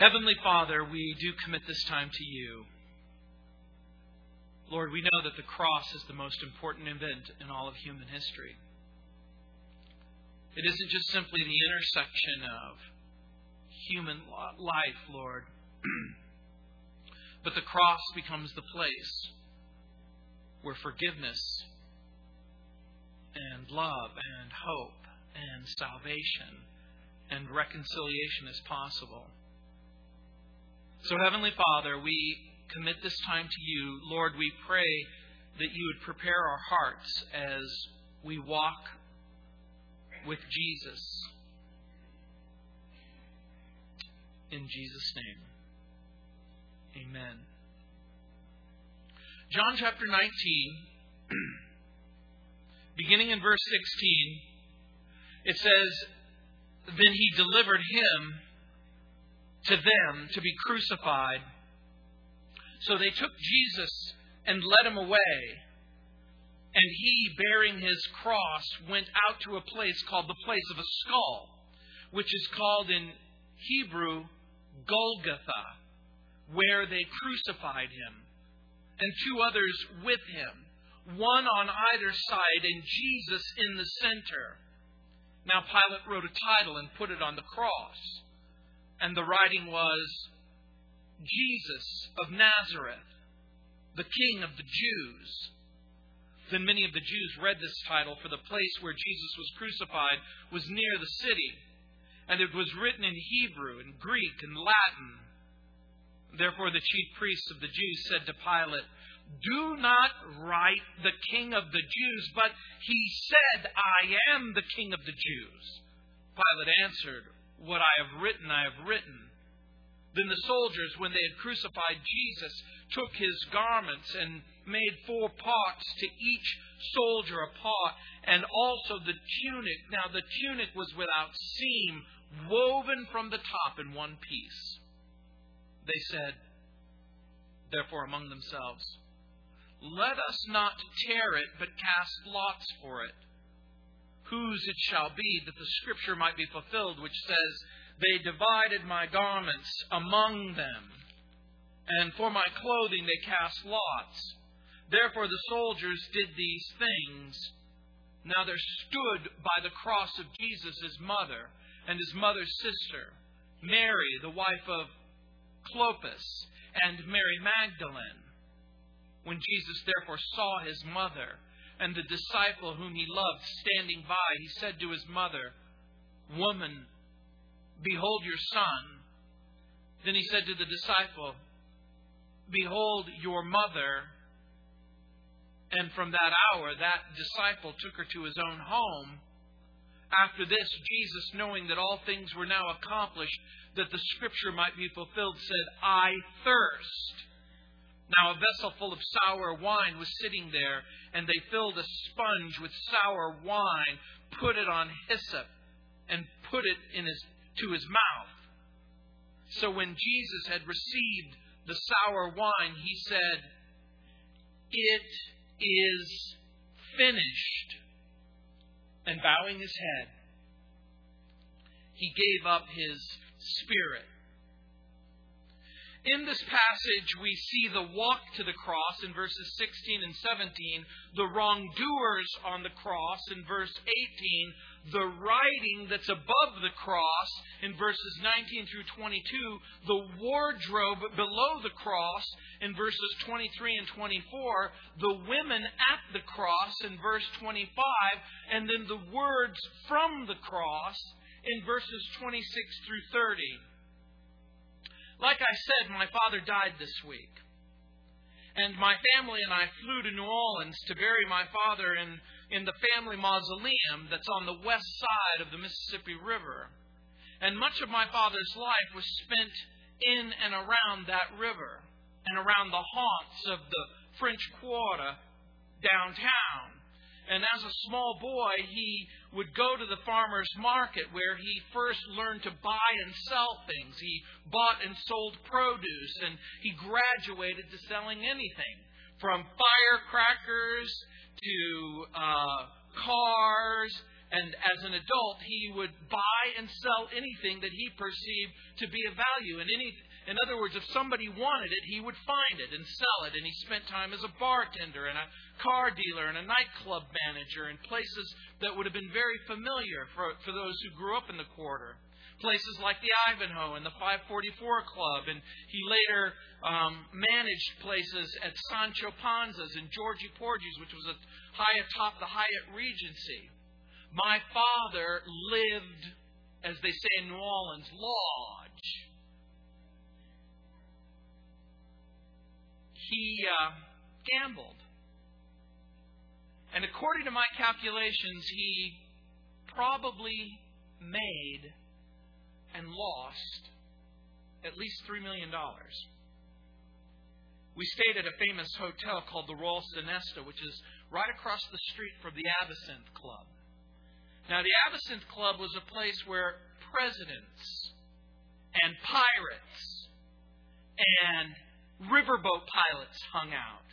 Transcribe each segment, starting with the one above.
Heavenly Father, we do commit this time to you. Lord, we know that the cross is the most important event in all of human history. It isn't just simply the intersection of human life, Lord, but the cross becomes the place where forgiveness and love and hope and salvation and reconciliation is possible. So, Heavenly Father, we commit this time to you. Lord, we pray that you would prepare our hearts as we walk with Jesus. In Jesus' name, amen. John chapter 19, beginning in verse 16, it says, Then he delivered him to them to be crucified. So they took Jesus and led him away. And he, bearing his cross, went out to a place called the place of a skull, which is called in Hebrew Golgotha, where they crucified him, and two others with him, one on either side, and Jesus in the center. Now Pilate wrote a title and put it on the cross and the writing was Jesus of Nazareth, the King of the Jews. Then many of the Jews read this title, for the place where Jesus was crucified was near the city, and it was written in Hebrew and Greek and Latin. Therefore, the chief priests of the Jews said to Pilate, Do not write the King of the Jews, but he said, I am the King of the Jews. Pilate answered, what I have written, I have written. Then the soldiers, when they had crucified Jesus, took his garments and made four parts to each soldier a part, and also the tunic. Now the tunic was without seam, woven from the top in one piece. They said, therefore, among themselves, Let us not tear it, but cast lots for it whose it shall be, that the scripture might be fulfilled, which says, They divided my garments among them, and for my clothing they cast lots. Therefore the soldiers did these things. Now there stood by the cross of Jesus his mother and his mother's sister, Mary, the wife of Clopas, and Mary Magdalene. When Jesus therefore saw his mother, and the disciple whom he loved standing by, he said to his mother, Woman, behold your son. Then he said to the disciple, Behold your mother. And from that hour, that disciple took her to his own home. After this, Jesus, knowing that all things were now accomplished, that the scripture might be fulfilled, said, I thirst. Now a vessel full of sour wine was sitting there, and they filled a sponge with sour wine, put it on hyssop, and put it in his, to his mouth. So when Jesus had received the sour wine, he said, It is finished. And bowing his head, he gave up his spirit. In this passage, we see the walk to the cross in verses 16 and 17, the wrongdoers on the cross in verse 18, the writing that's above the cross in verses 19 through 22, the wardrobe below the cross in verses 23 and 24, the women at the cross in verse 25, and then the words from the cross in verses 26 through 30. Like I said, my father died this week. And my family and I flew to New Orleans to bury my father in, in the family mausoleum that's on the west side of the Mississippi River. And much of my father's life was spent in and around that river and around the haunts of the French Quarter downtown. And as a small boy, he would go to the farmer's market where he first learned to buy and sell things. He bought and sold produce, and he graduated to selling anything from firecrackers to uh, cars And as an adult, he would buy and sell anything that he perceived to be of value. And any, in other words, if somebody wanted it, he would find it and sell it. And he spent time as a bartender and a car dealer and a nightclub manager in places that would have been very familiar for, for those who grew up in the quarter. Places like the Ivanhoe and the 544 Club. And he later um, managed places at Sancho Panza's and Georgie Porgy's, which was a high atop the Hyatt Regency. My father lived, as they say in New Orleans, lodge. He uh, gambled. And according to my calculations, he probably made and lost at least $3 million. We stayed at a famous hotel called the Royal Sonesta, which is right across the street from the Absinthe Club. Now, the Absinthe Club was a place where presidents and pirates and riverboat pilots hung out.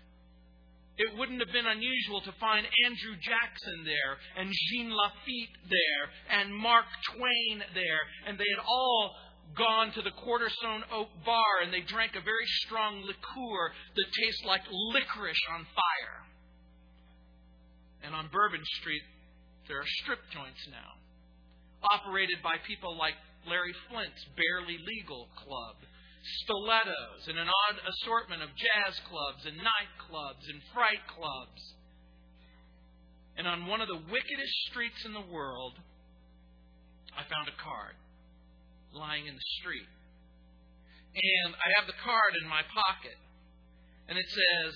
It wouldn't have been unusual to find Andrew Jackson there, and Jean Lafitte there, and Mark Twain there, and they had all gone to the Quarterstone Oak Bar and they drank a very strong liqueur that tastes like licorice on fire. And on Bourbon Street, there are strip joints now, operated by people like Larry Flynt's Barely Legal Club, stilettos, and an odd assortment of jazz clubs and nightclubs and fright clubs. And on one of the wickedest streets in the world, I found a card lying in the street. And I have the card in my pocket. And it says,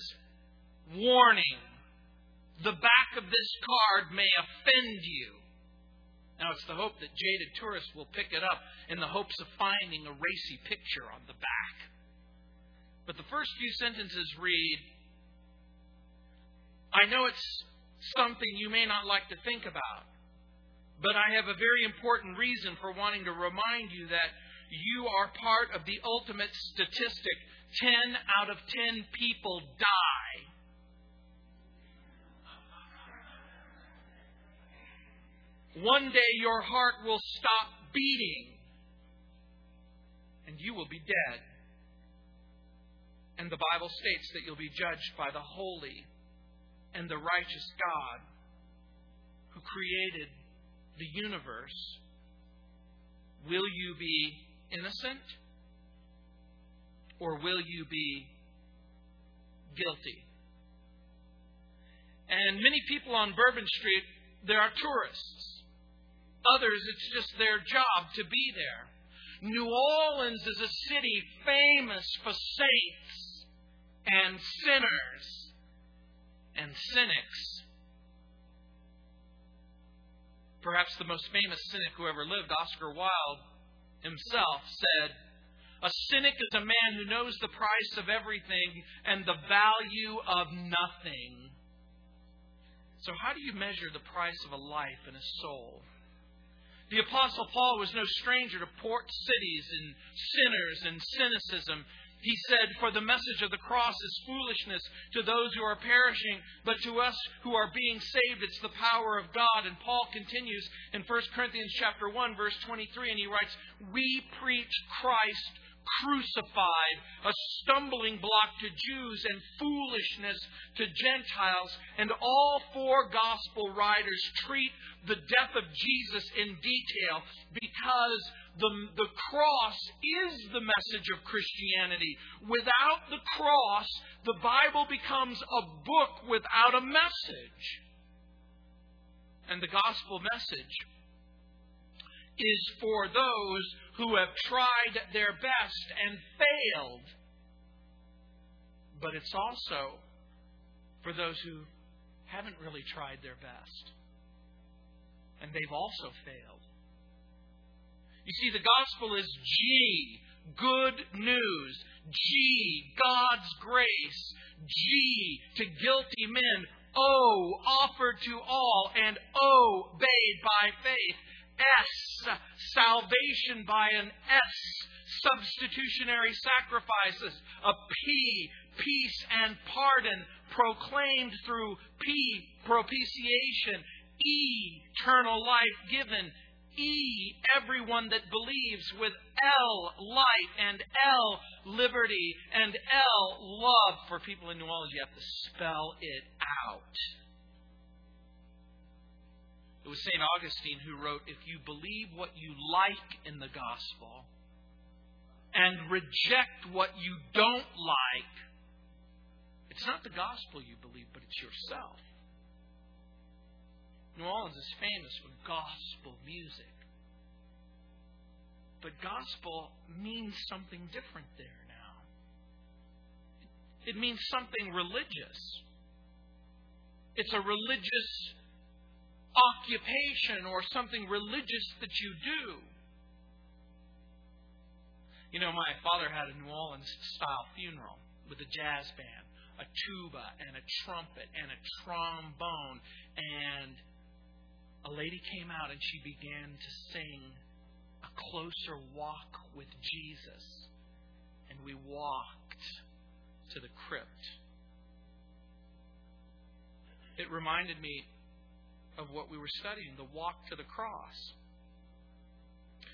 Warning the back of this card may offend you. Now, it's the hope that jaded tourists will pick it up in the hopes of finding a racy picture on the back. But the first few sentences read I know it's something you may not like to think about, but I have a very important reason for wanting to remind you that you are part of the ultimate statistic 10 out of 10 people die One day your heart will stop beating and you will be dead. And the Bible states that you'll be judged by the holy and the righteous God who created the universe. Will you be innocent or will you be guilty? And many people on Bourbon Street, there are tourists. Others, it's just their job to be there. New Orleans is a city famous for saints and sinners and cynics. Perhaps the most famous cynic who ever lived, Oscar Wilde himself, said, A cynic is a man who knows the price of everything and the value of nothing. So, how do you measure the price of a life and a soul? The Apostle Paul was no stranger to port cities and sinners and cynicism. He said, For the message of the cross is foolishness to those who are perishing, but to us who are being saved, it's the power of God. And Paul continues in 1 Corinthians chapter 1, verse 23, and he writes, We preach Christ crucified, a stumbling block to Jews and foolishness to Gentiles. And all four gospel writers treat the death of Jesus in detail because the, the cross is the message of Christianity. Without the cross, the Bible becomes a book without a message. And the gospel message is for those who have tried their best and failed. But it's also for those who haven't really tried their best. And they've also failed. You see, the gospel is G, good news. G, God's grace. G, to guilty men. O, offered to all. And O, obeyed by faith. S, salvation by an S, substitutionary sacrifices. A P, peace and pardon proclaimed through P, propitiation. E, eternal life given. E, everyone that believes, with L, light, and L, liberty, and L, love. For people in New Orleans, you have to spell it out. It was St. Augustine who wrote If you believe what you like in the gospel and reject what you don't like, it's not the gospel you believe, but it's yourself. New Orleans is famous for gospel music. But gospel means something different there now. It means something religious. It's a religious occupation or something religious that you do. You know, my father had a New Orleans style funeral with a jazz band, a tuba, and a trumpet, and a trombone, and a lady came out and she began to sing a closer walk with Jesus. And we walked to the crypt. It reminded me of what we were studying the walk to the cross.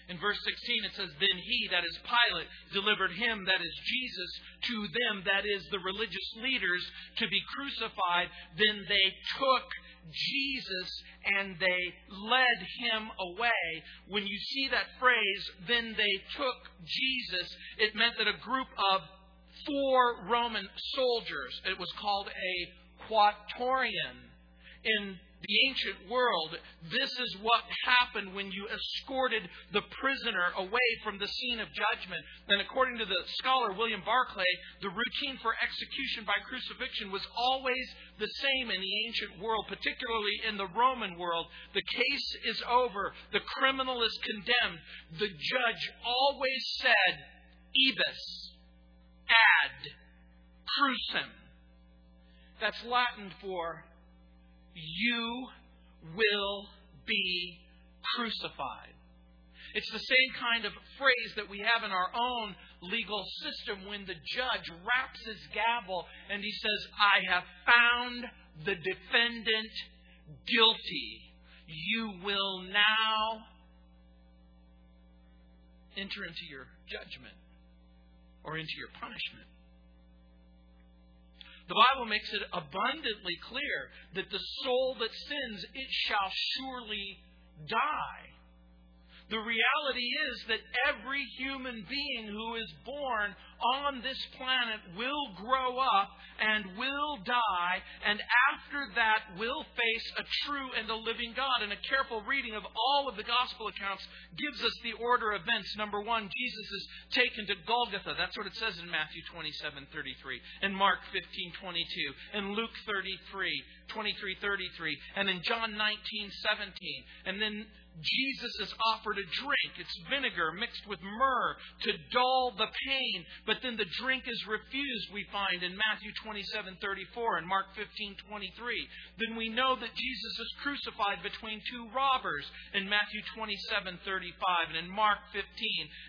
In verse 16, it says, Then he, that is Pilate, delivered him, that is Jesus, to them, that is the religious leaders, to be crucified. Then they took Jesus and they led him away. When you see that phrase, then they took Jesus, it meant that a group of four Roman soldiers, it was called a quaternion in the ancient world, this is what happened when you escorted the prisoner away from the scene of judgment. And according to the scholar William Barclay, the routine for execution by crucifixion was always the same in the ancient world, particularly in the Roman world. The case is over, the criminal is condemned. The judge always said, Ibis, ad, crucem. That's Latin for you will be crucified. It's the same kind of phrase that we have in our own legal system when the judge raps his gavel and he says, I have found the defendant guilty. You will now enter into your judgment or into your punishment. The Bible makes it abundantly clear that the soul that sins, it shall surely die. The reality is that every human being who is born on this planet will grow up and will die, and after that will face a true and a living God. And a careful reading of all of the gospel accounts gives us the order of events. Number one, Jesus is taken to Golgotha. That's what it says in Matthew 27 33, and Mark 15 22, and Luke 33 23 33, and in John 19 17. And then Jesus is offered a drink. It's vinegar mixed with myrrh to dull the pain, but then the drink is refused, we find in Matthew 27 34 and Mark 15 23. Then we know that Jesus is crucified between two robbers in Matthew 27 35 and in Mark 15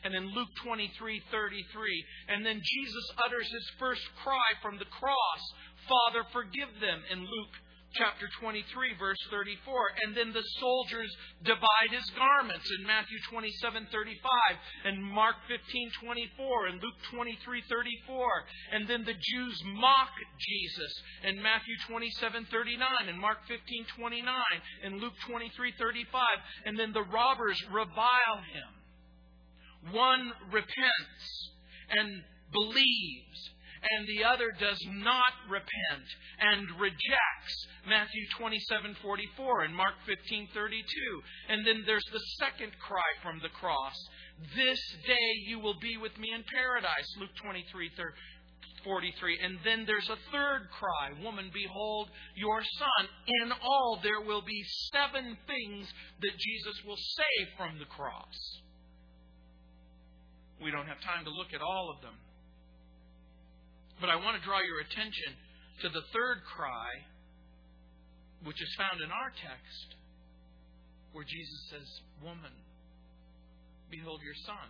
and in Luke 23 33. And then Jesus utters his first cry from the cross Father, forgive them in Luke chapter 23, verse 34. And then the soldiers divide his garments in Matthew 27, 35, and Mark 15, 24, and Luke 23, 34. And then the Jews mock Jesus in Matthew 27, 39, and Mark 15, 29, and Luke 23, 35. And then the robbers revile him. One repents and believes and the other does not repent and rejects Matthew 27:44 and Mark 15:32. And then there's the second cry from the cross. This day you will be with me in paradise. Luke 23:43. And then there's a third cry. Woman, behold your son. In all there will be seven things that Jesus will say from the cross. We don't have time to look at all of them. But I want to draw your attention to the third cry, which is found in our text, where Jesus says, Woman, behold your son.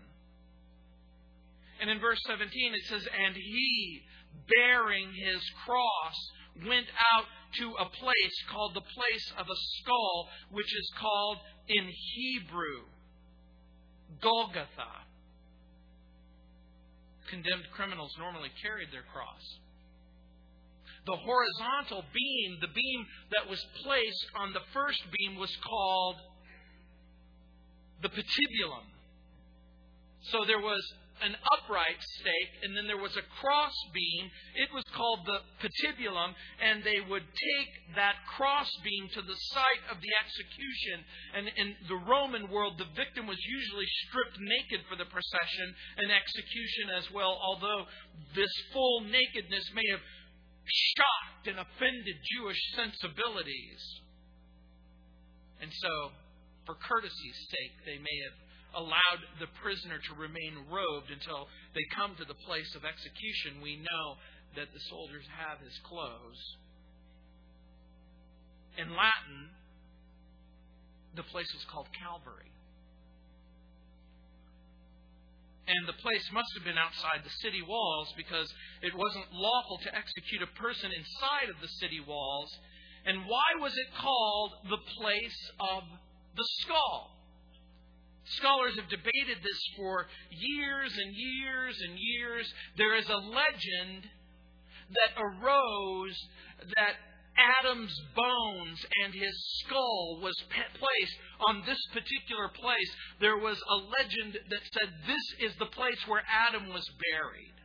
And in verse 17 it says, And he, bearing his cross, went out to a place called the place of a skull, which is called in Hebrew Golgotha. Condemned criminals normally carried their cross. The horizontal beam, the beam that was placed on the first beam, was called the patibulum. So there was an upright stake, and then there was a cross beam. It was called the patibulum, and they would take that cross beam to the site of the execution. And in the Roman world, the victim was usually stripped naked for the procession and execution as well, although this full nakedness may have shocked and offended Jewish sensibilities. And so, for courtesy's sake, they may have allowed the prisoner to remain robed until they come to the place of execution, we know that the soldiers have his clothes. In Latin, the place was called Calvary. And the place must have been outside the city walls because it wasn't lawful to execute a person inside of the city walls. And why was it called the place of the skull? Scholars have debated this for years and years and years. There is a legend that arose that Adam's bones and his skull was placed on this particular place. There was a legend that said this is the place where Adam was buried.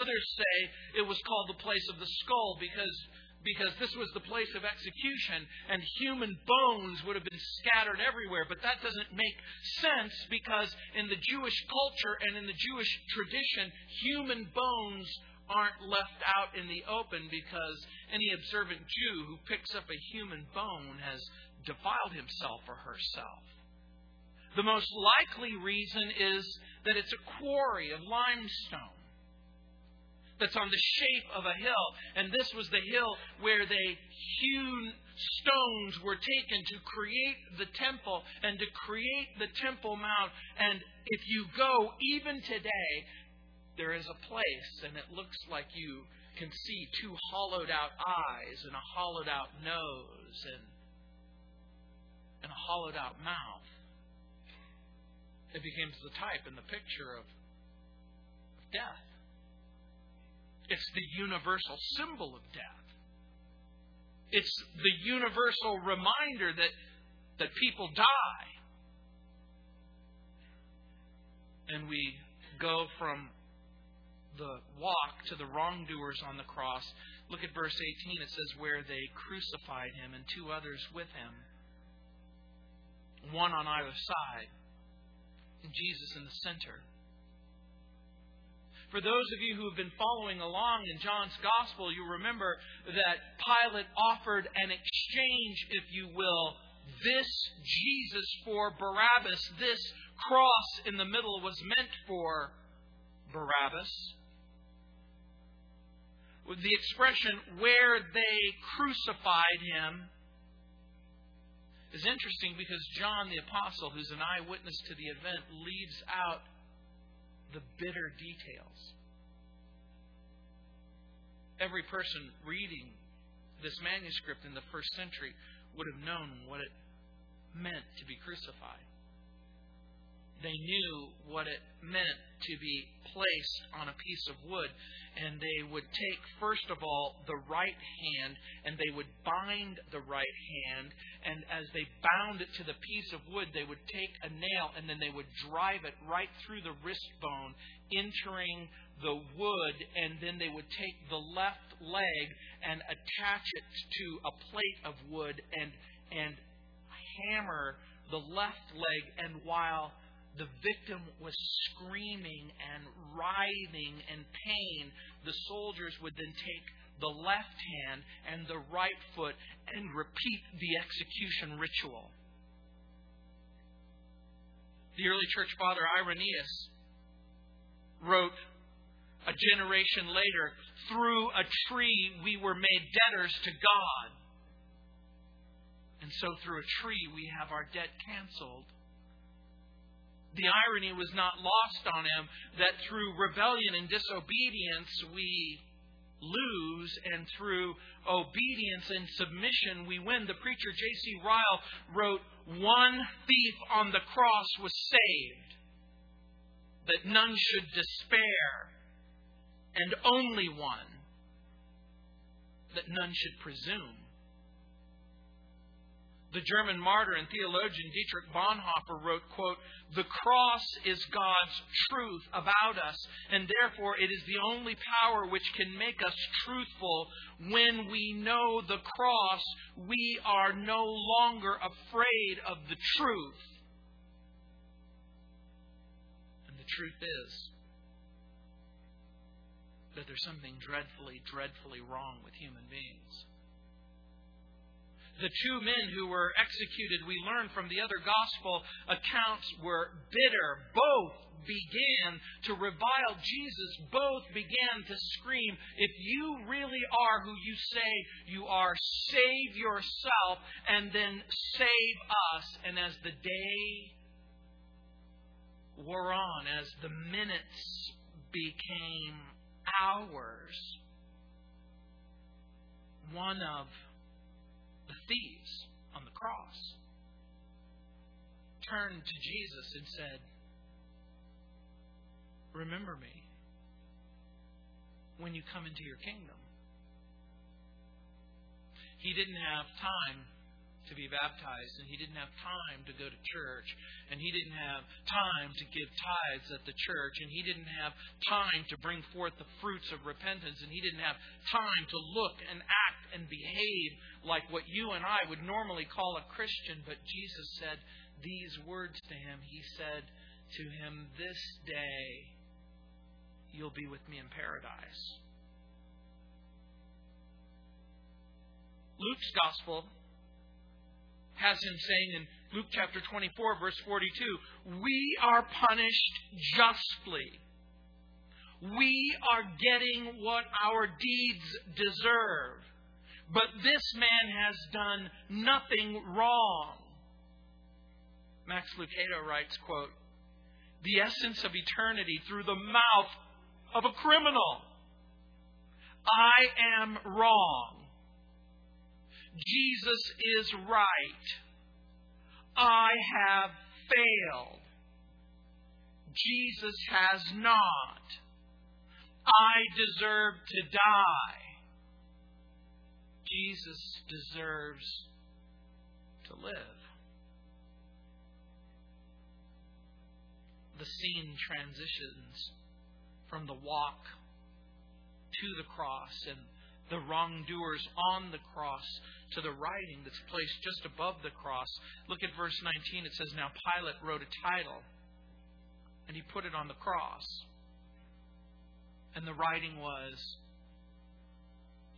Others say it was called the place of the skull because because this was the place of execution and human bones would have been scattered everywhere. But that doesn't make sense because in the Jewish culture and in the Jewish tradition, human bones aren't left out in the open because any observant Jew who picks up a human bone has defiled himself or herself. The most likely reason is that it's a quarry of limestone that's on the shape of a hill. And this was the hill where they hewn stones were taken to create the temple and to create the Temple Mount. And if you go, even today, there is a place, and it looks like you can see two hollowed out eyes and a hollowed out nose and, and a hollowed out mouth. It becomes the type and the picture of, of death. It's the universal symbol of death. It's the universal reminder that, that people die. And we go from the walk to the wrongdoers on the cross. Look at verse 18. It says, Where they crucified him and two others with him, one on either side, and Jesus in the center. For those of you who have been following along in John's Gospel, you remember that Pilate offered an exchange, if you will, this Jesus for Barabbas. This cross in the middle was meant for Barabbas. With the expression, where they crucified him, is interesting because John the Apostle, who's an eyewitness to the event, leaves out the bitter details. Every person reading this manuscript in the first century would have known what it meant to be crucified. They knew what it meant to be placed on a piece of wood. And they would take, first of all, the right hand, and they would bind the right hand, and as they bound it to the piece of wood, they would take a nail, and then they would drive it right through the wrist bone, entering the wood, and then they would take the left leg and attach it to a plate of wood and and hammer the left leg, and while the victim was screaming and writhing in pain. The soldiers would then take the left hand and the right foot and repeat the execution ritual. The early church father Irenaeus wrote a generation later through a tree we were made debtors to God. And so through a tree we have our debt canceled the irony was not lost on him that through rebellion and disobedience we lose, and through obedience and submission we win. The preacher J.C. Ryle wrote, One thief on the cross was saved, that none should despair, and only one, that none should presume. The German martyr and theologian Dietrich Bonhoeffer wrote, quote, The cross is God's truth about us, and therefore it is the only power which can make us truthful. When we know the cross, we are no longer afraid of the truth. And the truth is that there's something dreadfully, dreadfully wrong with human beings the two men who were executed, we learn from the other gospel accounts, were bitter. Both began to revile Jesus. Both began to scream, If you really are who you say you are, save yourself and then save us. And as the day wore on, as the minutes became hours, one of the thieves on the cross turned to Jesus and said, Remember me when you come into your kingdom. He didn't have time to be baptized, and he didn't have time to go to church, and he didn't have time to give tithes at the church, and he didn't have time to bring forth the fruits of repentance, and he didn't have time to look and act and behave like what you and I would normally call a Christian. But Jesus said these words to him. He said to him, This day you'll be with me in paradise. Luke's gospel has him saying in Luke chapter 24, verse 42, We are punished justly. We are getting what our deeds deserve. But this man has done nothing wrong. Max Lucado writes, quote, The essence of eternity through the mouth of a criminal. I am wrong. Jesus is right. I have failed. Jesus has not. I deserve to die. Jesus deserves to live. The scene transitions from the walk to the cross and the wrongdoers on the cross to the writing that's placed just above the cross. Look at verse 19. It says, Now Pilate wrote a title, and he put it on the cross. And the writing was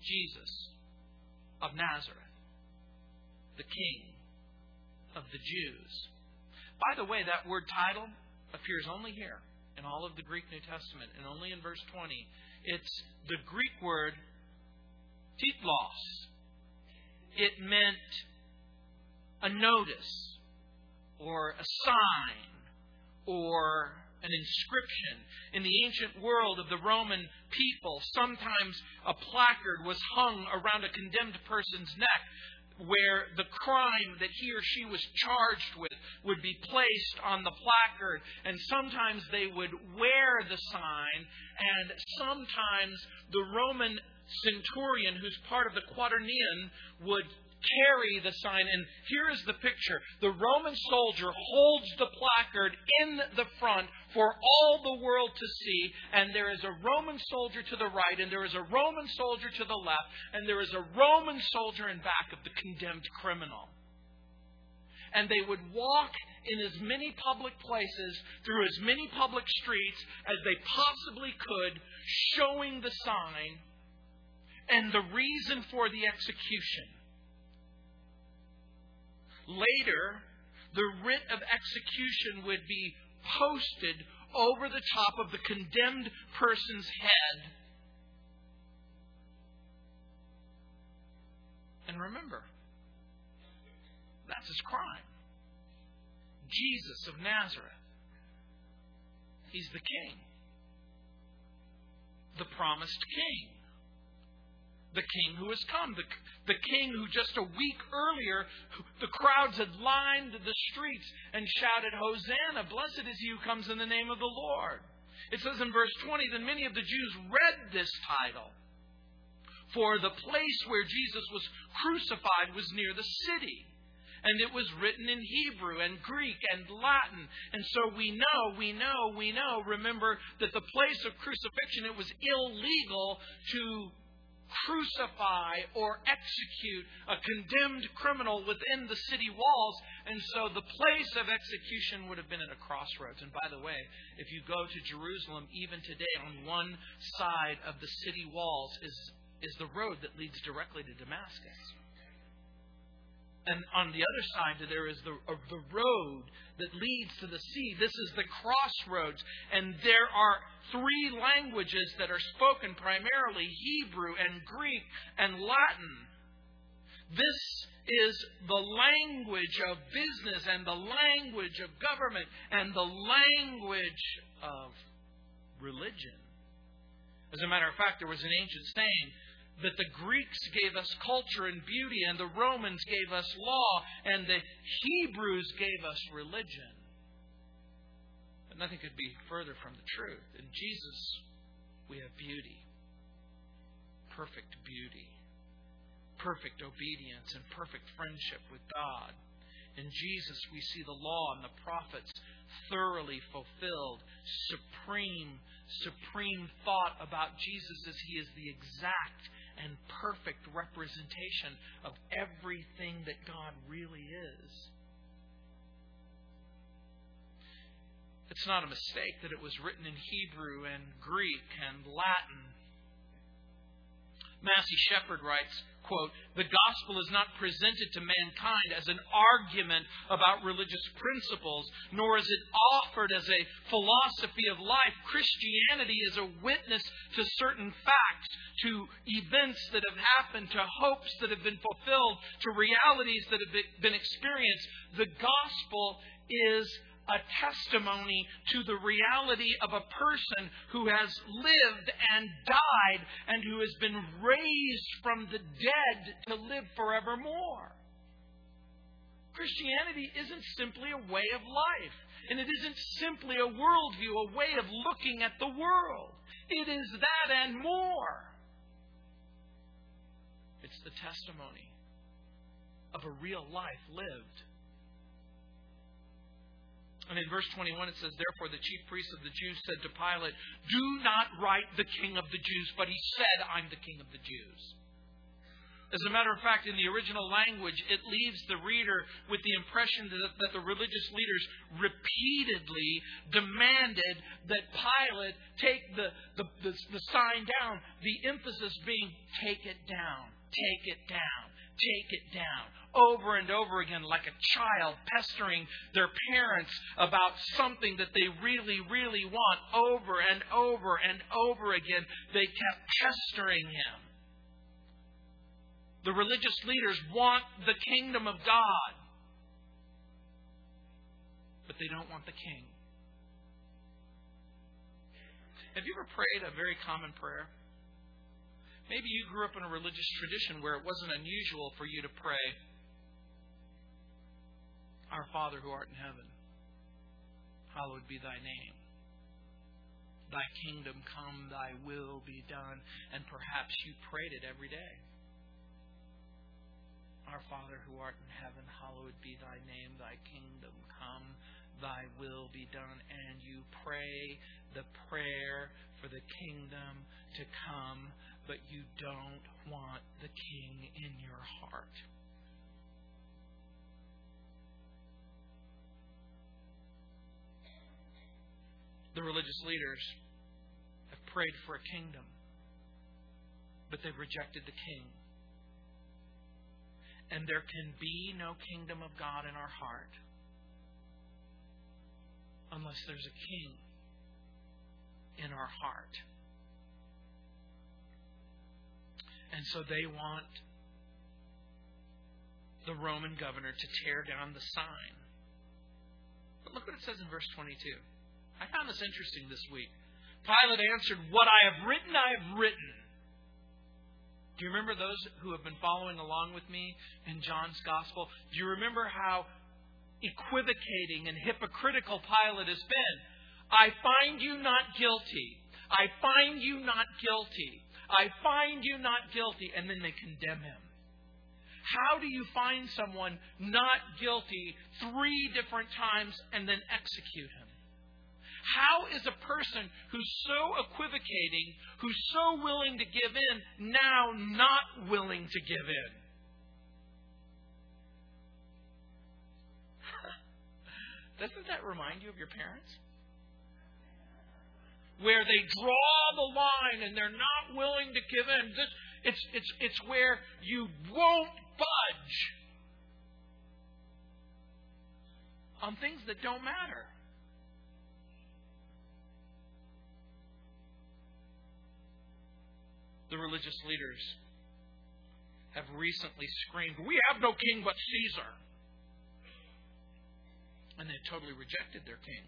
Jesus of Nazareth, the King of the Jews. By the way, that word title appears only here in all of the Greek New Testament and only in verse 20. It's the Greek word titlos, it meant a notice or a sign or an inscription. In the ancient world of the Roman people, sometimes a placard was hung around a condemned person's neck where the crime that he or she was charged with would be placed on the placard. And sometimes they would wear the sign, and sometimes the Roman centurion, who's part of the quaternion, would carry the sign. And here is the picture the Roman soldier holds the placard in the front for all the world to see, and there is a Roman soldier to the right, and there is a Roman soldier to the left, and there is a Roman soldier in back of the condemned criminal. And they would walk in as many public places, through as many public streets as they possibly could, showing the sign and the reason for the execution. Later, the writ of execution would be posted over the top of the condemned person's head. And remember, that's his crime. Jesus of Nazareth. He's the king, the promised king the king who has come, the, the king who just a week earlier the crowds had lined the streets and shouted, Hosanna, blessed is he who comes in the name of the Lord. It says in verse 20 that many of the Jews read this title, for the place where Jesus was crucified was near the city. And it was written in Hebrew and Greek and Latin. And so we know, we know, we know, remember that the place of crucifixion, it was illegal to crucify or execute a condemned criminal within the city walls. And so the place of execution would have been at a crossroads. And by the way, if you go to Jerusalem, even today, on one side of the city walls is, is the road that leads directly to Damascus. And on the other side, there is the, uh, the road that leads to the sea. This is the crossroads. And there are three languages that are spoken primarily Hebrew and Greek and Latin. This is the language of business and the language of government and the language of religion. As a matter of fact, there was an ancient saying that the Greeks gave us culture and beauty, and the Romans gave us law, and the Hebrews gave us religion. But nothing could be further from the truth. In Jesus, we have beauty, perfect beauty, perfect obedience, and perfect friendship with God. In Jesus, we see the law and the prophets thoroughly fulfilled. Supreme, supreme thought about Jesus is he is the exact and perfect representation of everything that God really is. It's not a mistake that it was written in Hebrew and Greek and Latin. Massey Shepherd writes, quote, the gospel is not presented to mankind as an argument about religious principles, nor is it offered as a philosophy of life. Christianity is a witness to certain facts, to events that have happened, to hopes that have been fulfilled, to realities that have been experienced. The gospel is a testimony to the reality of a person who has lived and died and who has been raised from the dead to live forevermore. Christianity isn't simply a way of life, and it isn't simply a worldview, a way of looking at the world. It is that and more. It's the testimony of a real life lived and in verse 21 it says, Therefore the chief priests of the Jews said to Pilate, Do not write the king of the Jews, but he said, I'm the king of the Jews. As a matter of fact, in the original language, it leaves the reader with the impression that, that the religious leaders repeatedly demanded that Pilate take the, the, the, the sign down, the emphasis being, take it down, take it down, take it down over and over again like a child pestering their parents about something that they really, really want over and over and over again. They kept pestering him. The religious leaders want the kingdom of God, but they don't want the king. Have you ever prayed a very common prayer? Maybe you grew up in a religious tradition where it wasn't unusual for you to pray, our Father who art in heaven, hallowed be thy name. Thy kingdom come, thy will be done. And perhaps you prayed it every day. Our Father who art in heaven, hallowed be thy name, thy kingdom come, thy will be done. And you pray the prayer for the kingdom to come, but you don't want the king in your heart. The religious leaders have prayed for a kingdom, but they've rejected the king. And there can be no kingdom of God in our heart unless there's a king in our heart. And so they want the Roman governor to tear down the sign. But look what it says in verse 22. I found this interesting this week. Pilate answered, What I have written, I have written. Do you remember those who have been following along with me in John's Gospel? Do you remember how equivocating and hypocritical Pilate has been? I find you not guilty. I find you not guilty. I find you not guilty. And then they condemn him. How do you find someone not guilty three different times and then execute him? How is a person who's so equivocating, who's so willing to give in, now not willing to give in? Doesn't that remind you of your parents? Where they draw the line and they're not willing to give in. This, it's, it's, it's where you won't budge on things that don't matter. The religious leaders have recently screamed, We have no king but Caesar. And they totally rejected their king.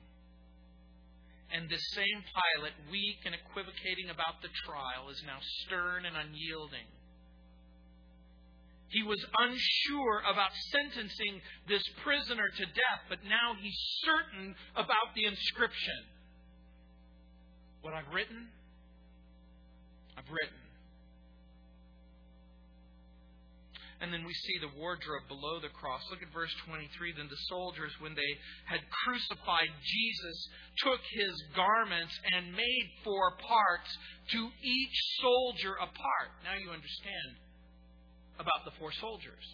And this same Pilate, weak and equivocating about the trial, is now stern and unyielding. He was unsure about sentencing this prisoner to death, but now he's certain about the inscription. What I've written, I've written. And then we see the wardrobe below the cross. Look at verse 23. Then the soldiers, when they had crucified Jesus, took his garments and made four parts, to each soldier a part. Now you understand about the four soldiers.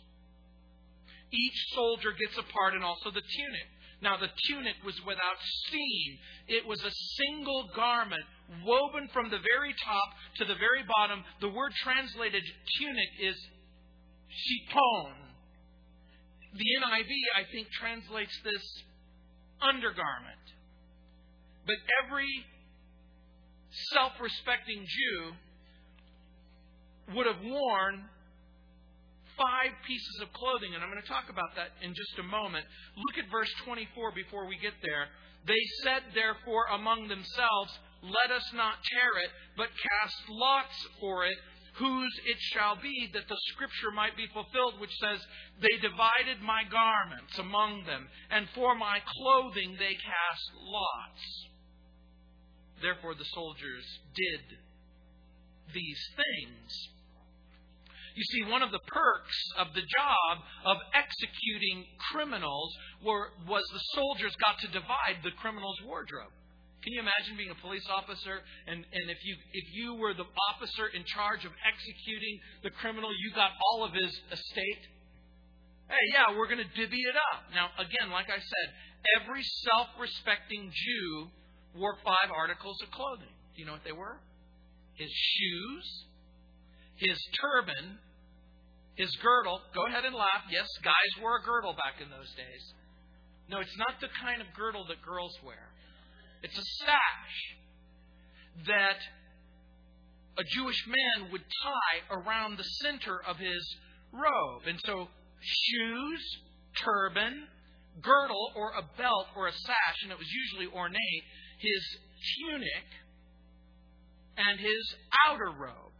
Each soldier gets a part and also the tunic. Now, the tunic was without seam. It was a single garment woven from the very top to the very bottom. The word translated tunic is chiton. The NIV, I think, translates this undergarment. But every self respecting Jew would have worn five pieces of clothing, and I'm going to talk about that in just a moment. Look at verse 24 before we get there. They said, therefore, among themselves, Let us not tear it, but cast lots for it, whose it shall be, that the scripture might be fulfilled, which says, They divided my garments among them, and for my clothing they cast lots. Therefore the soldiers did these things you see, one of the perks of the job of executing criminals were, was the soldiers got to divide the criminal's wardrobe. Can you imagine being a police officer and, and if you if you were the officer in charge of executing the criminal, you got all of his estate? Hey, yeah, we're going to divvy it up. Now, again, like I said, every self respecting Jew wore five articles of clothing. Do you know what they were? His shoes, his turban, his girdle. Go ahead and laugh. Yes, guys wore a girdle back in those days. No, it's not the kind of girdle that girls wear. It's a sash that a Jewish man would tie around the center of his robe. And so, shoes, turban, girdle, or a belt or a sash, and it was usually ornate, his tunic, and his outer robe.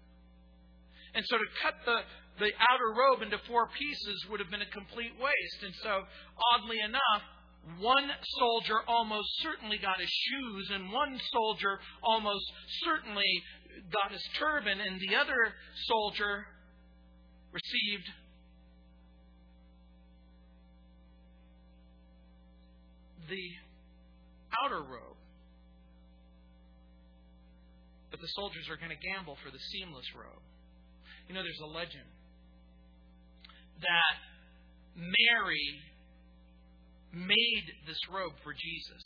And so to cut the, the outer robe into four pieces would have been a complete waste. And so, oddly enough, one soldier almost certainly got his shoes, and one soldier almost certainly got his turban, and the other soldier received the outer robe. But the soldiers are going to gamble for the seamless robe. You know, there's a legend that Mary made this robe for Jesus.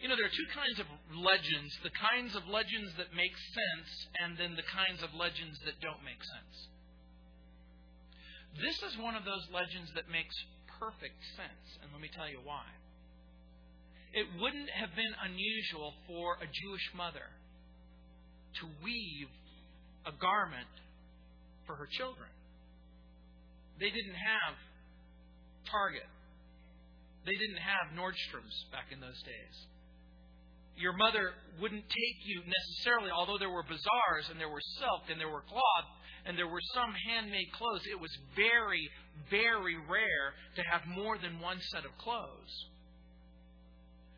You know, there are two kinds of legends the kinds of legends that make sense, and then the kinds of legends that don't make sense. This is one of those legends that makes perfect sense, and let me tell you why. It wouldn't have been unusual for a Jewish mother to weave a garment for her children. They didn't have Target. They didn't have Nordstrom's back in those days. your mother wouldn't take you necessarily, although there were bazaars and there were silk and there were cloth and there were some handmade clothes, it was very, very rare to have more than one set of clothes.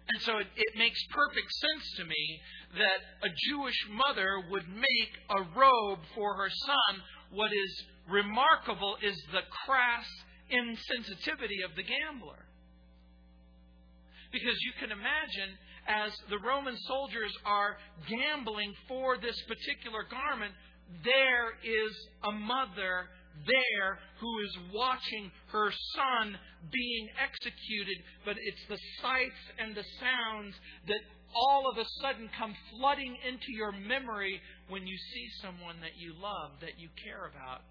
And so it, it, makes perfect sense to me that a Jewish mother would make a robe for her son. What is remarkable is the crass insensitivity of the gambler. Because you can imagine as the Roman soldiers are gambling for this particular garment, there is a mother there who is watching her son being executed, but it's the sights and the sounds that all of a sudden come flooding into your memory when you see someone that you love, that you care about,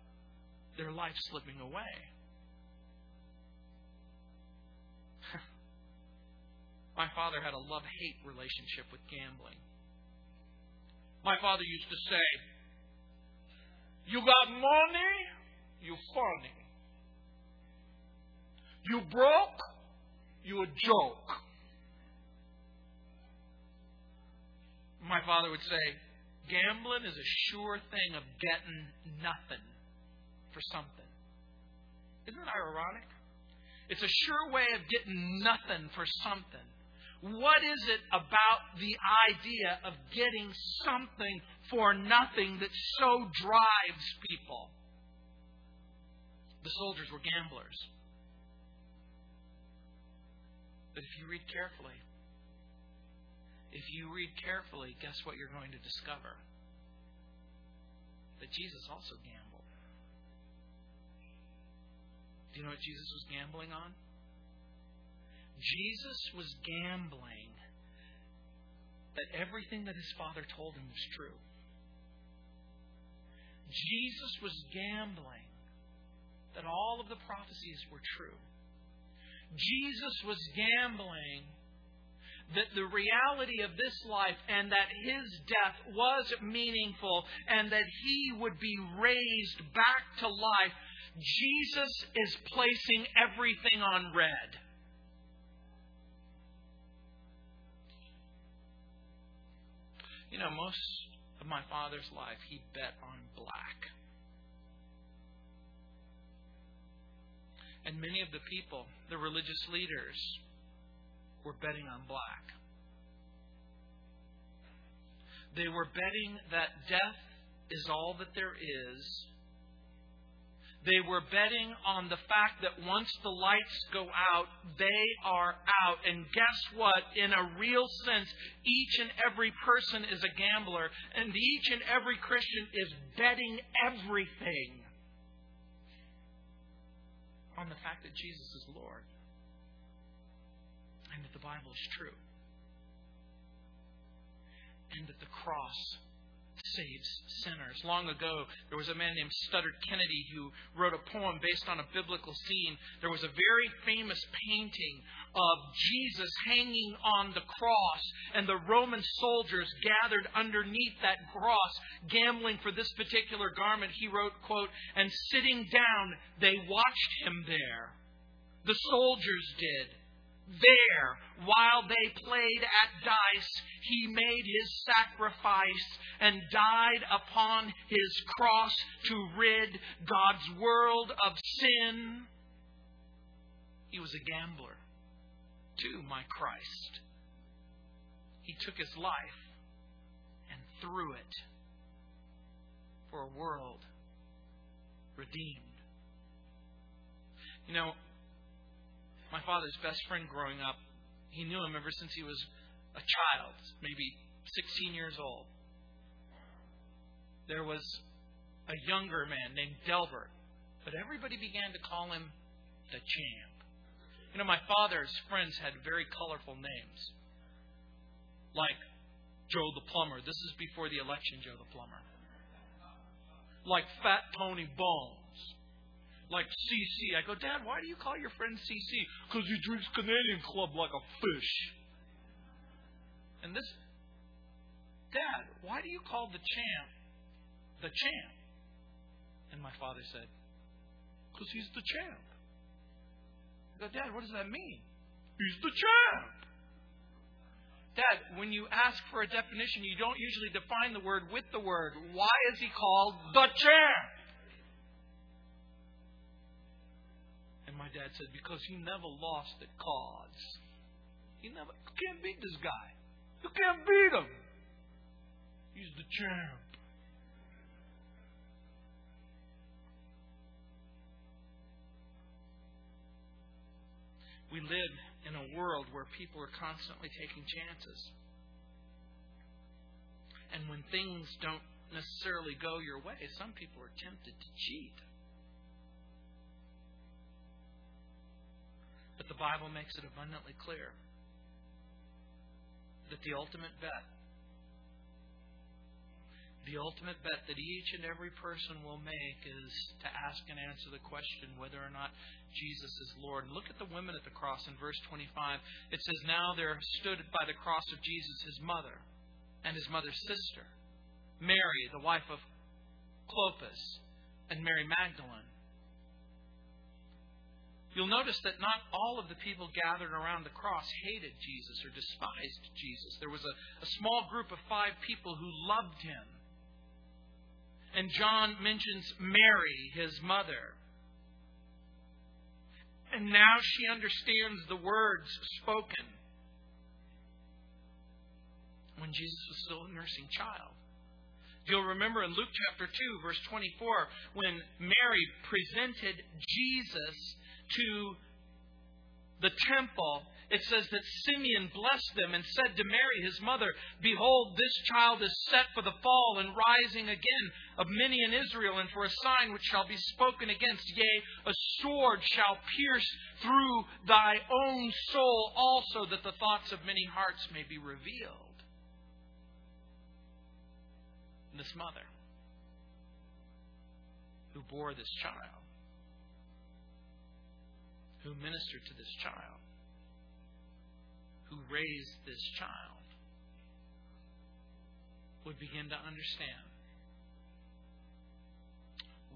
their life slipping away. My father had a love hate relationship with gambling. My father used to say, You got money, you funny. You broke, you a joke. My father would say, Gambling is a sure thing of getting nothing for something. Isn't that ironic? It's a sure way of getting nothing for something. What is it about the idea of getting something for nothing that so drives people? The soldiers were gamblers. But if you read carefully, if you read carefully, guess what you're going to discover? That Jesus also gambled. Do you know what Jesus was gambling on? Jesus was gambling that everything that his father told him was true. Jesus was gambling that all of the prophecies were true. Jesus was gambling that the reality of this life and that his death was meaningful and that he would be raised back to life. Jesus is placing everything on red. You know, most of my father's life, he bet on black. And many of the people, the religious leaders, were betting on black. They were betting that death is all that there is they were betting on the fact that once the lights go out, they are out. And guess what? In a real sense, each and every person is a gambler, and each and every Christian is betting everything on the fact that Jesus is Lord and that the Bible is true and that the cross saves sinners. Long ago, there was a man named Studdert Kennedy who wrote a poem based on a biblical scene. There was a very famous painting of Jesus hanging on the cross, and the Roman soldiers gathered underneath that cross, gambling for this particular garment. He wrote, quote, and sitting down, they watched him there. The soldiers did. There, while they played at dice, he made his sacrifice and died upon his cross to rid God's world of sin. He was a gambler, too, my Christ. He took his life and threw it for a world redeemed. You know, my father's best friend growing up, he knew him ever since he was a child, maybe 16 years old. There was a younger man named Delbert, but everybody began to call him the champ. You know, my father's friends had very colorful names, like Joe the Plumber. This is before the election, Joe the Plumber. Like Fat Tony Bone like CC. I go, Dad, why do you call your friend CC? Because he drinks Canadian Club like a fish. And this, Dad, why do you call the champ the champ? And my father said, Because he's the champ. I go, Dad, what does that mean? He's the champ. Dad, when you ask for a definition, you don't usually define the word with the word. Why is he called the champ? My dad said, Because he never lost at cards. He never you can't beat this guy. You can't beat him. He's the champ. We live in a world where people are constantly taking chances. And when things don't necessarily go your way, some people are tempted to cheat. But the Bible makes it abundantly clear that the ultimate bet, the ultimate bet that each and every person will make is to ask and answer the question whether or not Jesus is Lord. And look at the women at the cross in verse 25. It says, Now there stood by the cross of Jesus his mother and his mother's sister, Mary, the wife of Clopas, and Mary Magdalene. You'll notice that not all of the people gathered around the cross hated Jesus or despised Jesus. There was a, a small group of five people who loved him. And John mentions Mary, his mother. And now she understands the words spoken when Jesus was still a nursing child. You'll remember in Luke chapter 2, verse 24, when Mary presented Jesus to the temple, it says that Simeon blessed them and said to Mary, his mother, Behold, this child is set for the fall and rising again of many in Israel, and for a sign which shall be spoken against. Yea, a sword shall pierce through thy own soul also, that the thoughts of many hearts may be revealed. This mother who bore this child who ministered to this child, who raised this child, would begin to understand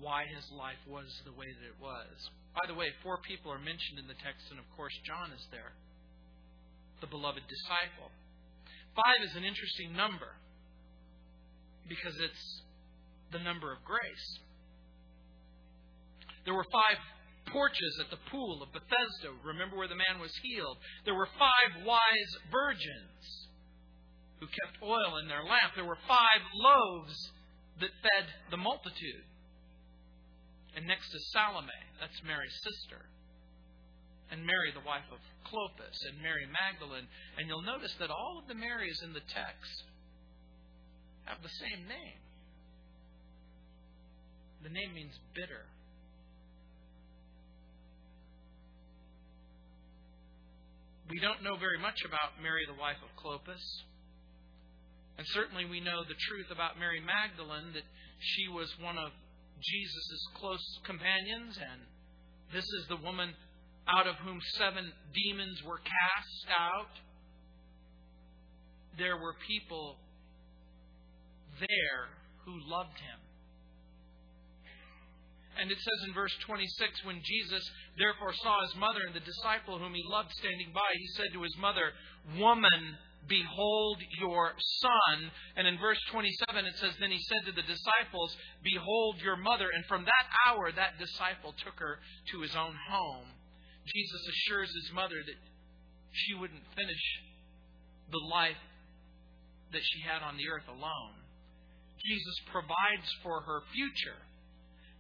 why his life was the way that it was. By the way, four people are mentioned in the text, and of course, John is there, the beloved disciple. Five is an interesting number because it's the number of grace. There were five porches at the pool of Bethesda. Remember where the man was healed? There were five wise virgins who kept oil in their lamp. There were five loaves that fed the multitude. And next is Salome, that's Mary's sister. And Mary, the wife of Clopas, and Mary Magdalene. And you'll notice that all of the Marys in the text have the same name. The name means bitter. We don't know very much about Mary, the wife of Clopas. And certainly we know the truth about Mary Magdalene that she was one of Jesus' close companions, and this is the woman out of whom seven demons were cast out. There were people there who loved him. And it says in verse 26 when Jesus therefore saw his mother and the disciple whom he loved standing by, he said to his mother, Woman, behold your son. And in verse 27 it says, Then he said to the disciples, Behold your mother. And from that hour, that disciple took her to his own home. Jesus assures his mother that she wouldn't finish the life that she had on the earth alone. Jesus provides for her future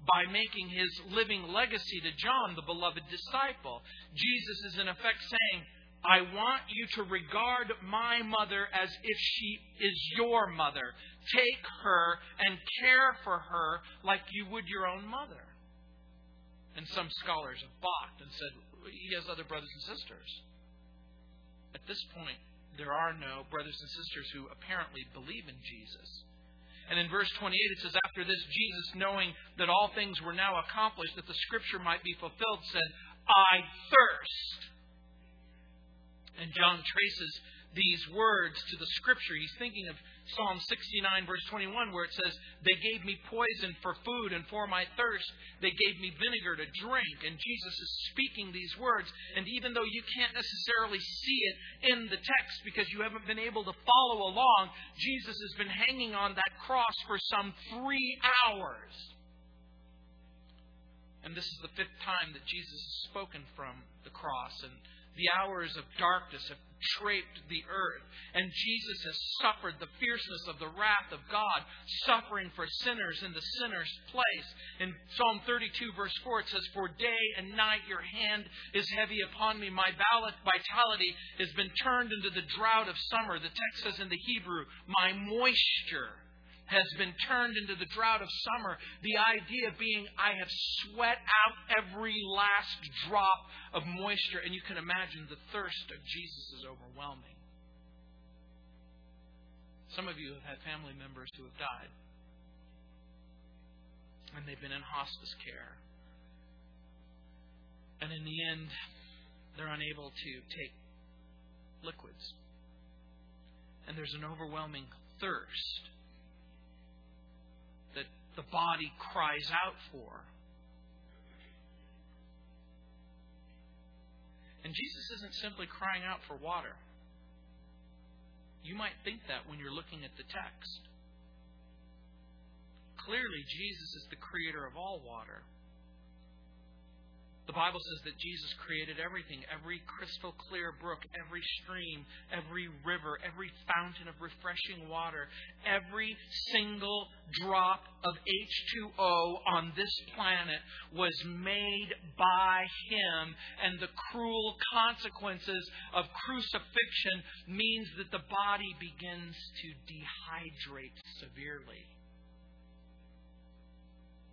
by making his living legacy to John, the beloved disciple. Jesus is in effect saying, I want you to regard my mother as if she is your mother. Take her and care for her like you would your own mother. And some scholars have balked and said, he has other brothers and sisters. At this point, there are no brothers and sisters who apparently believe in Jesus. And in verse 28, it says, After this, Jesus, knowing that all things were now accomplished, that the scripture might be fulfilled, said, I thirst. And John traces these words to the scripture. He's thinking of Psalm 69, verse 21, where it says, They gave me poison for food, and for my thirst, they gave me vinegar to drink. And Jesus is speaking these words. And even though you can't necessarily see it in the text because you haven't been able to follow along, Jesus has been hanging on that cross for some three hours. And this is the fifth time that Jesus has spoken from the cross. And the hours of darkness have draped the earth. And Jesus has suffered the fierceness of the wrath of God, suffering for sinners in the sinner's place. In Psalm 32, verse 4, it says, For day and night your hand is heavy upon me. My vitality has been turned into the drought of summer. The text says in the Hebrew, My moisture has been turned into the drought of summer. The idea being, I have sweat out every last drop of moisture. And you can imagine the thirst of Jesus is overwhelming. Some of you have had family members who have died, and they've been in hospice care. And in the end, they're unable to take liquids. And there's an overwhelming thirst the body cries out for. And Jesus isn't simply crying out for water. You might think that when you're looking at the text. Clearly, Jesus is the creator of all water. The Bible says that Jesus created everything every crystal clear brook, every stream, every river, every fountain of refreshing water, every single drop of H2O on this planet was made by Him. And the cruel consequences of crucifixion means that the body begins to dehydrate severely.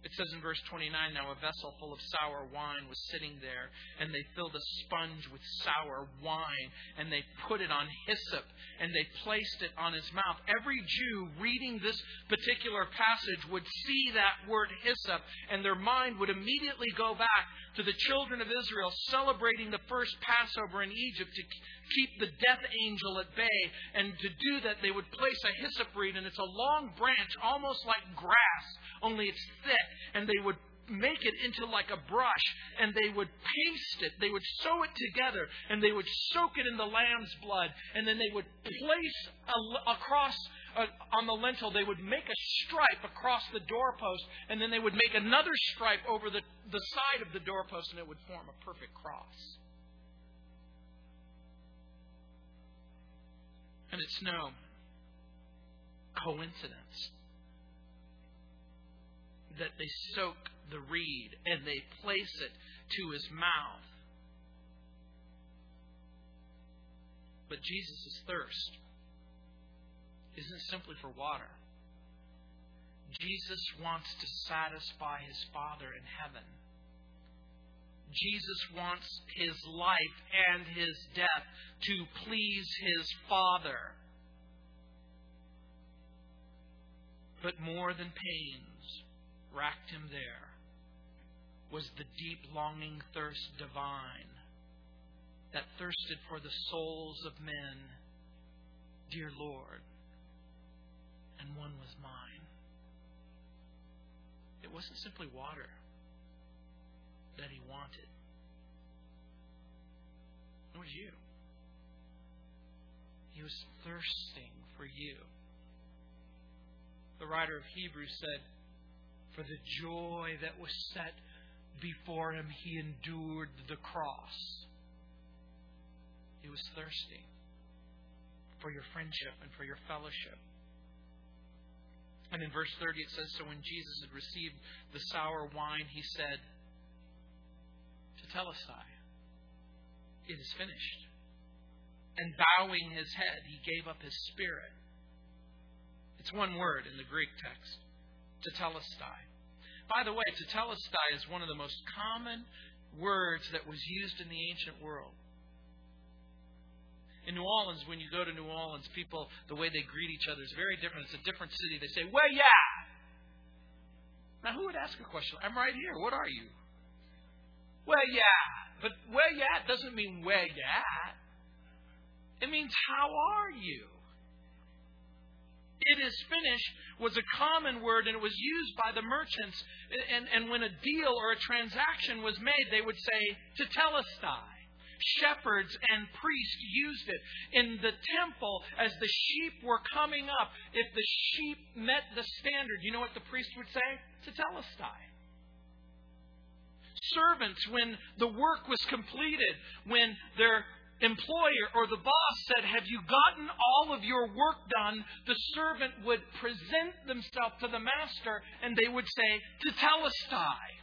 It says in verse 29 Now a vessel full of sour wine was sitting there, and they filled a sponge with sour wine, and they put it on hyssop, and they placed it on his mouth. Every Jew reading this particular passage would see that word hyssop, and their mind would immediately go back to the children of Israel celebrating the first Passover in Egypt to keep the death angel at bay. And to do that, they would place a hyssop reed, and it's a long branch, almost like grass, only it's thick. And they would make it into like a brush and they would paste it. They would sew it together and they would soak it in the lamb's blood and then they would place a, across uh, on the lintel, they would make a stripe across the doorpost and then they would make another stripe over the, the side of the doorpost and it would form a perfect cross. And it's no coincidence that they soak the reed and they place it to his mouth. But Jesus' thirst isn't simply for water. Jesus wants to satisfy his Father in heaven. Jesus wants his life and his death to please his Father. But more than pains racked him there was the deep longing thirst divine that thirsted for the souls of men. Dear Lord, and one was mine. It wasn't simply water that he wanted. It was you. He was thirsting for you. The writer of Hebrews said, For the joy that was set before him, he endured the cross. He was thirsty for your friendship and for your fellowship. And in verse 30 it says, So when Jesus had received the sour wine, he said, to Tetelestai, it is finished. And bowing his head, he gave up his spirit. It's one word in the Greek text, tetelestai. By the way, tetelestai is one of the most common words that was used in the ancient world. In New Orleans, when you go to New Orleans, people, the way they greet each other is very different. It's a different city. They say, Where ya? Now, who would ask a question? I'm right here. What are you? Where ya? But where ya doesn't mean where ya It means, How are you? It is finished was a common word and it was used by the merchants. And, and when a deal or a transaction was made, they would say, to Tetelestai. Shepherds and priests used it. In the temple, as the sheep were coming up, if the sheep met the standard, you know what the priest would say? to Tetelestai servants when the work was completed, when their employer or the boss said, Have you gotten all of your work done? The servant would present themselves to the master and they would say, Tetelestai.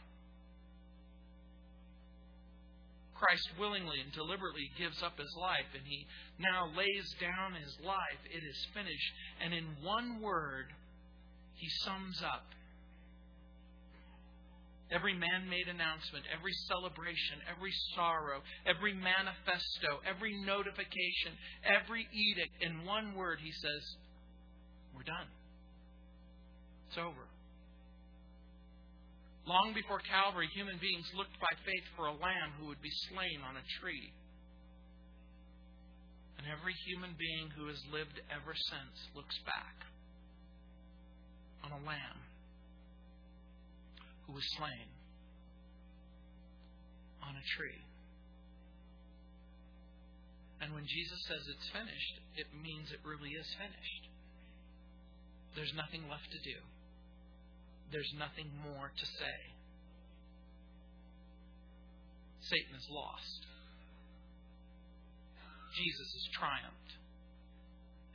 Christ willingly and deliberately gives up his life and he now lays down his life. It is finished. And in one word, he sums up Every man made announcement, every celebration, every sorrow, every manifesto, every notification, every edict, in one word, he says, We're done. It's over. Long before Calvary, human beings looked by faith for a lamb who would be slain on a tree. And every human being who has lived ever since looks back on a lamb who was slain on a tree. And when Jesus says it's finished, it means it really is finished. There's nothing left to do. There's nothing more to say. Satan is lost. Jesus has triumphed.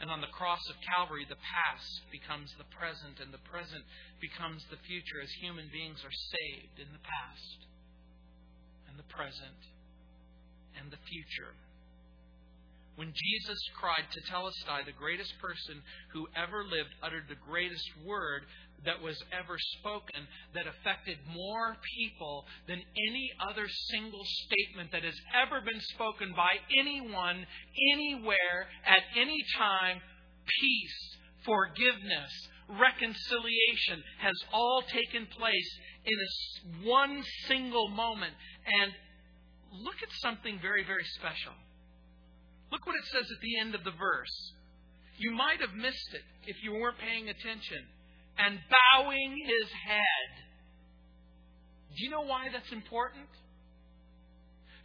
And on the cross of Calvary, the past becomes the present, and the present becomes the future as human beings are saved in the past, and the present, and the future. When Jesus cried to Tetelestai, the greatest person who ever lived uttered the greatest word that was ever spoken that affected more people than any other single statement that has ever been spoken by anyone, anywhere, at any time. Peace, forgiveness, reconciliation has all taken place in a, one single moment. And look at something very, very special. Look what it says at the end of the verse. You might have missed it if you weren't paying attention. And bowing his head. Do you know why that's important?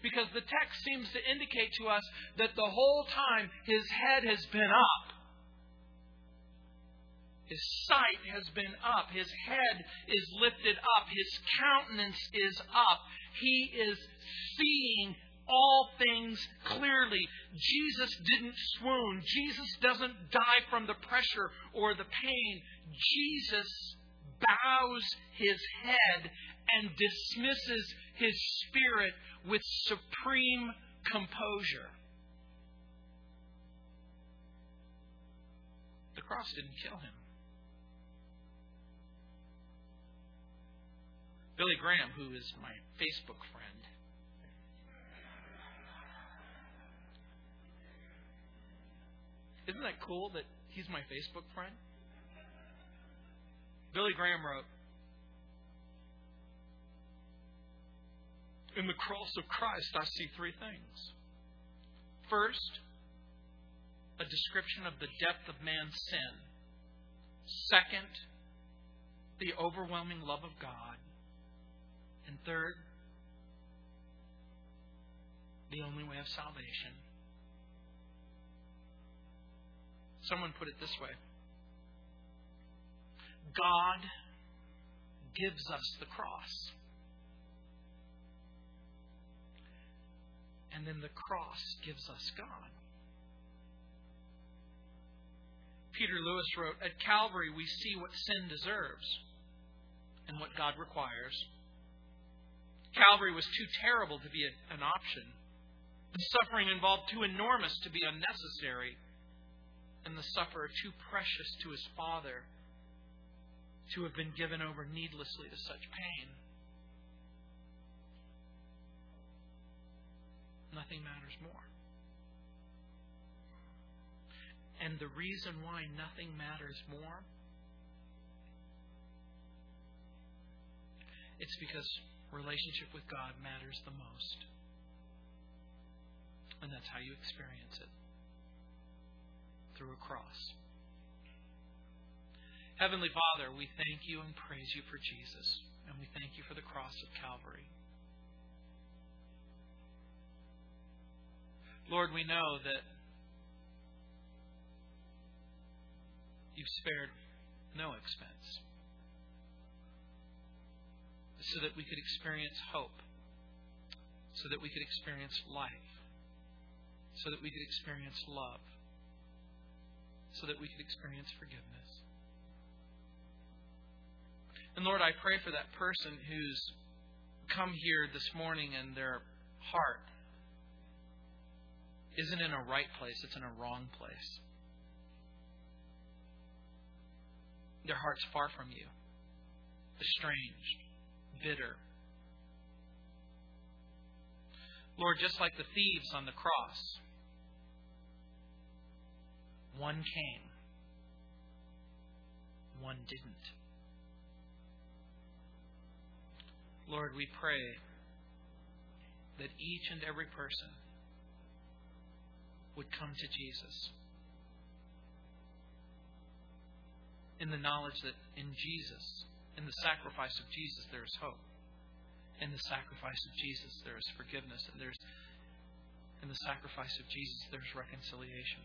Because the text seems to indicate to us that the whole time his head has been up. His sight has been up. His head is lifted up. His countenance is up. He is seeing all things clearly. Jesus didn't swoon. Jesus doesn't die from the pressure or the pain. Jesus bows his head and dismisses his spirit with supreme composure. The cross didn't kill him. Billy Graham, who is my Facebook friend, Isn't that cool that he's my Facebook friend? Billy Graham wrote In the cross of Christ, I see three things. First, a description of the depth of man's sin. Second, the overwhelming love of God. And third, the only way of salvation. Someone put it this way God gives us the cross. And then the cross gives us God. Peter Lewis wrote At Calvary, we see what sin deserves and what God requires. Calvary was too terrible to be an option. The suffering involved too enormous to be unnecessary and the sufferer too precious to his Father to have been given over needlessly to such pain. Nothing matters more. And the reason why nothing matters more it's because relationship with God matters the most. And that's how you experience it. Through a cross. Heavenly Father, we thank you and praise you for Jesus, and we thank you for the cross of Calvary. Lord, we know that you've spared no expense so that we could experience hope, so that we could experience life, so that we could experience love, so that we could experience forgiveness. And Lord, I pray for that person who's come here this morning and their heart isn't in a right place, it's in a wrong place. Their heart's far from you, estranged, bitter. Lord, just like the thieves on the cross, one came, one didn't. Lord, we pray that each and every person would come to Jesus. In the knowledge that in Jesus, in the sacrifice of Jesus, there is hope. In the sacrifice of Jesus, there is forgiveness. And there's in the sacrifice of Jesus, there's reconciliation.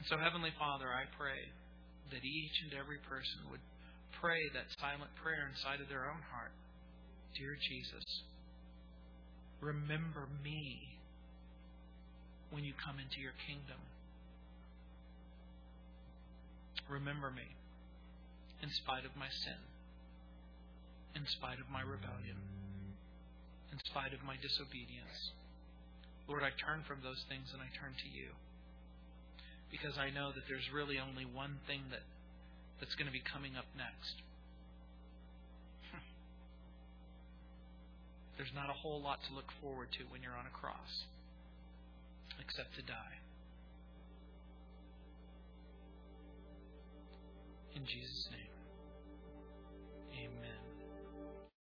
And so, Heavenly Father, I pray that each and every person would pray that silent prayer inside of their own heart Dear Jesus, remember me when you come into your kingdom. Remember me in spite of my sin, in spite of my rebellion, in spite of my disobedience. Lord, I turn from those things and I turn to you because I know that there's really only one thing that, that's going to be coming up next. There's not a whole lot to look forward to when you're on a cross except to die. In Jesus' name, amen.